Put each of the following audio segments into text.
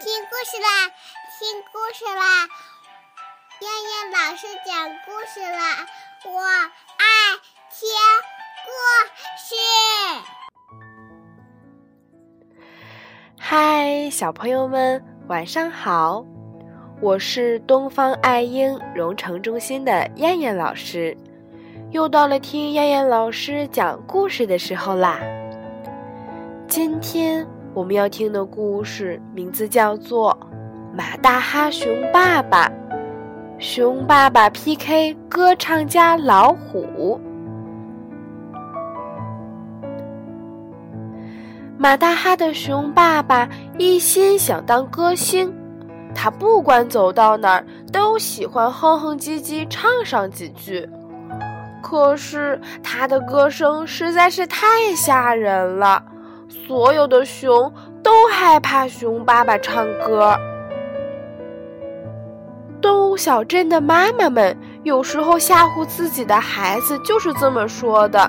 听故事啦，听故事啦！燕燕老师讲故事啦，我爱听故事。嗨，小朋友们，晚上好！我是东方爱婴蓉城中心的燕燕老师，又到了听燕燕老师讲故事的时候啦。今天。我们要听的故事名字叫做《马大哈熊爸爸》，熊爸爸 PK 歌唱家老虎。马大哈的熊爸爸一心想当歌星，他不管走到哪儿都喜欢哼哼唧唧唱上几句。可是他的歌声实在是太吓人了。所有的熊都害怕熊爸爸唱歌。动物小镇的妈妈们有时候吓唬自己的孩子，就是这么说的：“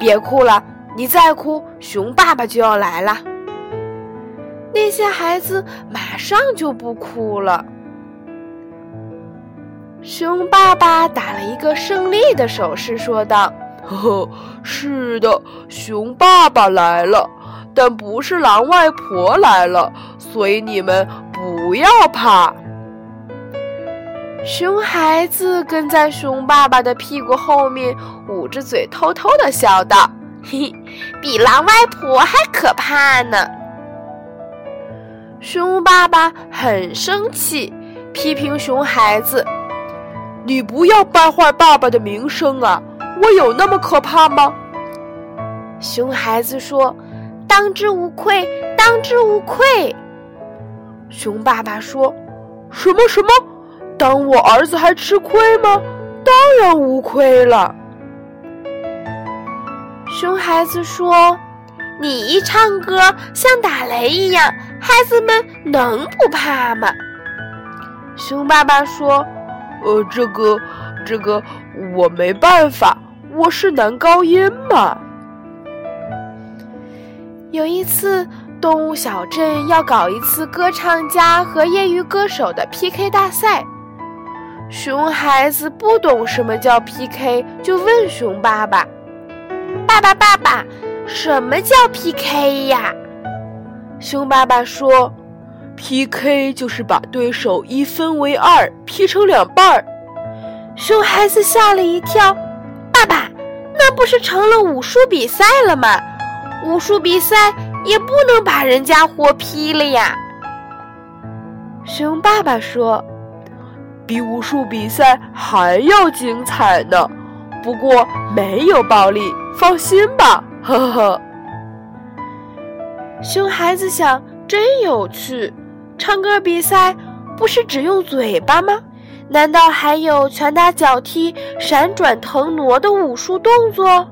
别哭了，你再哭，熊爸爸就要来了。”那些孩子马上就不哭了。熊爸爸打了一个胜利的手势，说道：“呵呵，是的，熊爸爸来了。”但不是狼外婆来了，所以你们不要怕。熊孩子跟在熊爸爸的屁股后面，捂着嘴偷偷的笑道：“嘿嘿，比狼外婆还可怕呢。”熊爸爸很生气，批评熊孩子：“你不要败坏爸爸的名声啊！我有那么可怕吗？”熊孩子说。当之无愧，当之无愧。熊爸爸说：“什么什么？当我儿子还吃亏吗？当然无愧了。”熊孩子说：“你一唱歌像打雷一样，孩子们能不怕吗？”熊爸爸说：“呃，这个，这个，我没办法，我是男高音嘛。”有一次，动物小镇要搞一次歌唱家和业余歌手的 PK 大赛。熊孩子不懂什么叫 PK，就问熊爸爸：“爸爸，爸爸，什么叫 PK 呀？”熊爸爸说：“PK 就是把对手一分为二，劈成两半儿。”熊孩子吓了一跳：“爸爸，那不是成了武术比赛了吗？”武术比赛也不能把人家活劈了呀。熊爸爸说：“比武术比赛还要精彩呢，不过没有暴力，放心吧。”呵呵。熊孩子想，真有趣。唱歌比赛不是只用嘴巴吗？难道还有拳打脚踢、闪转腾挪的武术动作？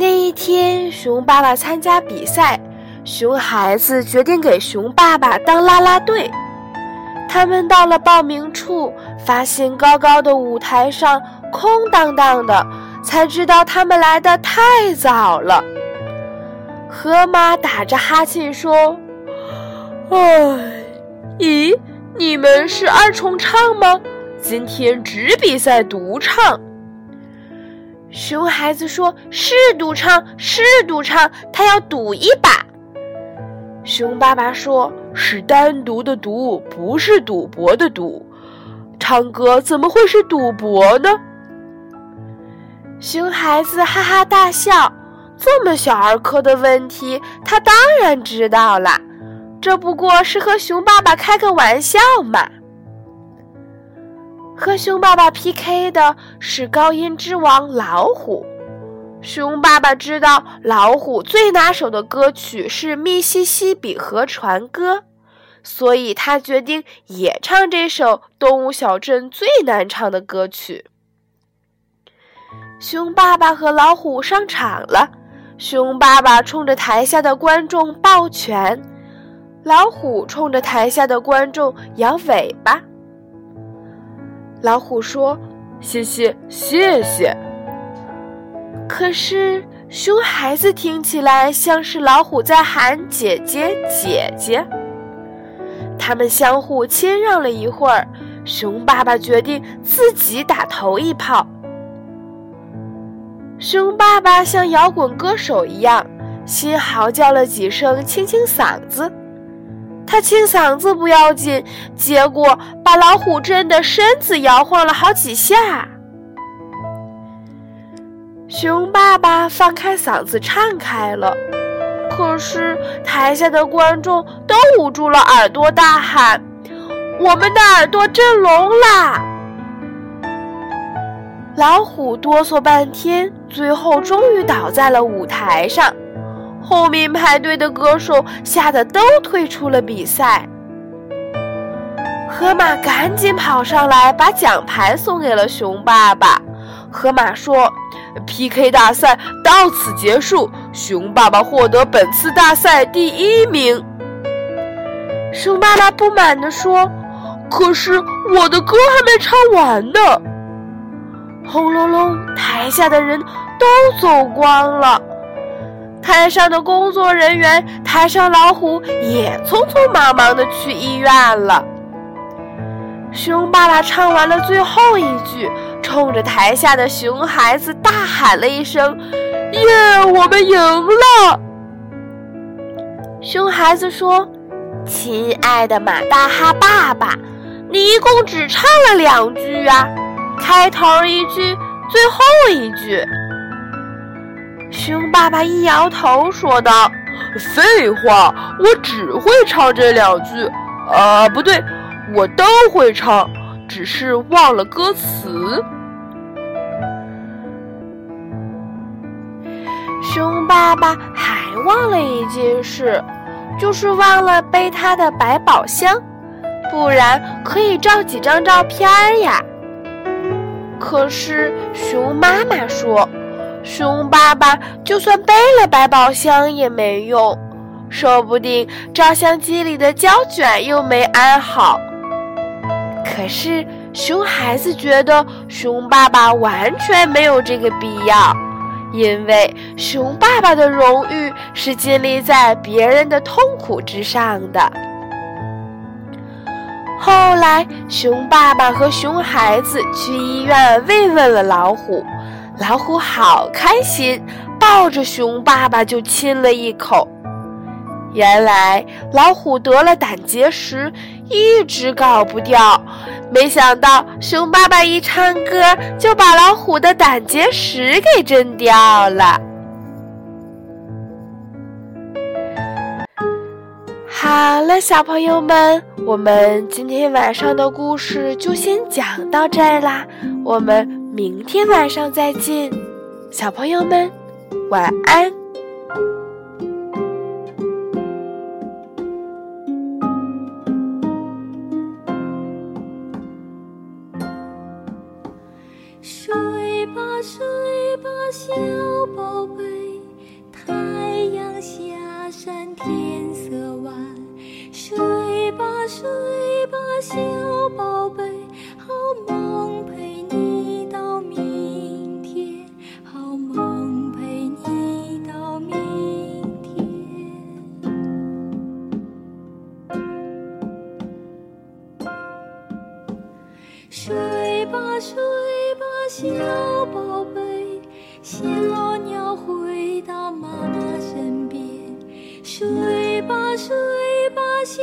那一天，熊爸爸参加比赛，熊孩子决定给熊爸爸当啦啦队。他们到了报名处，发现高高的舞台上空荡荡的，才知道他们来的太早了。河马打着哈欠说：“唉，咦，你们是二重唱吗？今天只比赛独唱。”熊孩子说：“是赌唱，是赌唱，他要赌一把。”熊爸爸说：“是单独的赌，不是赌博的赌。唱歌怎么会是赌博呢？”熊孩子哈哈大笑，这么小儿科的问题，他当然知道了。这不过是和熊爸爸开个玩笑嘛。和熊爸爸 PK 的是高音之王老虎。熊爸爸知道老虎最拿手的歌曲是《密西西比河船歌》，所以他决定也唱这首动物小镇最难唱的歌曲。熊爸爸和老虎上场了，熊爸爸冲着台下的观众抱拳，老虎冲着台下的观众摇尾巴。老虎说：“谢谢，谢谢。”可是熊孩子听起来像是老虎在喊“姐姐，姐姐”。他们相互谦让了一会儿，熊爸爸决定自己打头一炮。熊爸爸像摇滚歌手一样，先嚎叫了几声，清清嗓子。他清嗓子不要紧，结果把老虎震得身子摇晃了好几下。熊爸爸放开嗓子唱开了，可是台下的观众都捂住了耳朵，大喊：“我们的耳朵震聋啦！”老虎哆嗦半天，最后终于倒在了舞台上。后面排队的歌手吓得都退出了比赛。河马赶紧跑上来，把奖牌送给了熊爸爸。河马说：“PK 大赛到此结束，熊爸爸获得本次大赛第一名。”熊爸爸不满地说：“可是我的歌还没唱完呢。”轰隆隆，台下的人都走光了。台上的工作人员，台上老虎也匆匆忙忙的去医院了。熊爸爸唱完了最后一句，冲着台下的熊孩子大喊了一声：“耶，我们赢了！”熊孩子说：“亲爱的马大哈爸爸，你一共只唱了两句啊，开头一句，最后一句。”熊爸爸一摇头，说道：“废话，我只会唱这两句。啊，不对，我都会唱，只是忘了歌词。”熊爸爸还忘了一件事，就是忘了背他的百宝箱，不然可以照几张照片呀。可是熊妈妈说。熊爸爸就算背了百宝箱也没用，说不定照相机里的胶卷又没安好。可是熊孩子觉得熊爸爸完全没有这个必要，因为熊爸爸的荣誉是建立在别人的痛苦之上的。后来，熊爸爸和熊孩子去医院慰问了老虎。老虎好开心，抱着熊爸爸就亲了一口。原来老虎得了胆结石，一直搞不掉。没想到熊爸爸一唱歌，就把老虎的胆结石给震掉了。好了，小朋友们，我们今天晚上的故事就先讲到这儿啦。我们。明天晚上再见，小朋友们，晚安。睡吧，睡吧，小宝贝，太阳下山天睡吧，睡吧，小宝贝，小鸟回到妈妈身边。睡吧，睡吧，小，